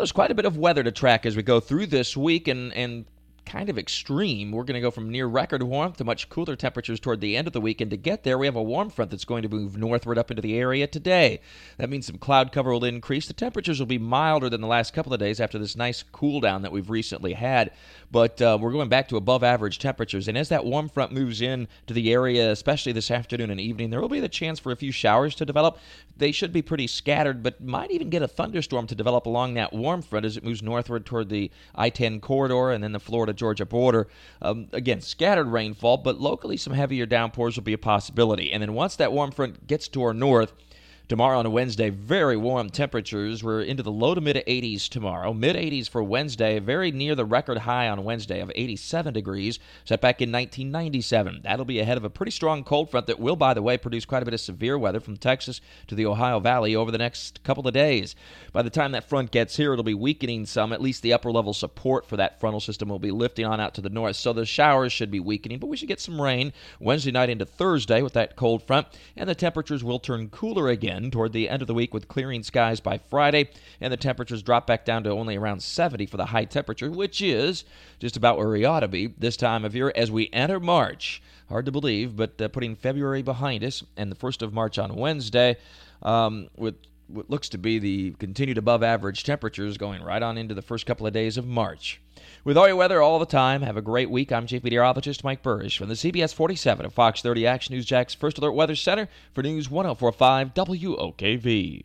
there's quite a bit of weather to track as we go through this week, and, and kind of extreme. We're going to go from near record warmth to much cooler temperatures toward the end of the week. And to get there, we have a warm front that's going to move northward up into the area today. That means some cloud cover will increase. The temperatures will be milder than the last couple of days after this nice cool down that we've recently had. But uh, we're going back to above average temperatures. And as that warm front moves in to the area, especially this afternoon and evening, there will be the chance for a few showers to develop. They should be pretty scattered, but might even get a thunderstorm to develop along that warm front as it moves northward toward the I 10 corridor and then the Florida Georgia border. Um, again, scattered rainfall, but locally some heavier downpours will be a possibility. And then once that warm front gets to our north, Tomorrow on Wednesday, very warm temperatures. We're into the low to mid 80s tomorrow. Mid 80s for Wednesday, very near the record high on Wednesday of 87 degrees, set back in 1997. That'll be ahead of a pretty strong cold front that will, by the way, produce quite a bit of severe weather from Texas to the Ohio Valley over the next couple of days. By the time that front gets here, it'll be weakening some. At least the upper level support for that frontal system will be lifting on out to the north. So the showers should be weakening, but we should get some rain Wednesday night into Thursday with that cold front, and the temperatures will turn cooler again again toward the end of the week with clearing skies by Friday, and the temperatures drop back down to only around 70 for the high temperature, which is just about where we ought to be this time of year as we enter March. Hard to believe, but uh, putting February behind us and the 1st of March on Wednesday um, with what looks to be the continued above average temperatures going right on into the first couple of days of March. With all your weather all the time, have a great week. I'm Chief Meteorologist Mike Buresh from the CBS 47 of Fox 30 Action News Jax First Alert Weather Center for News 1045 WOKV.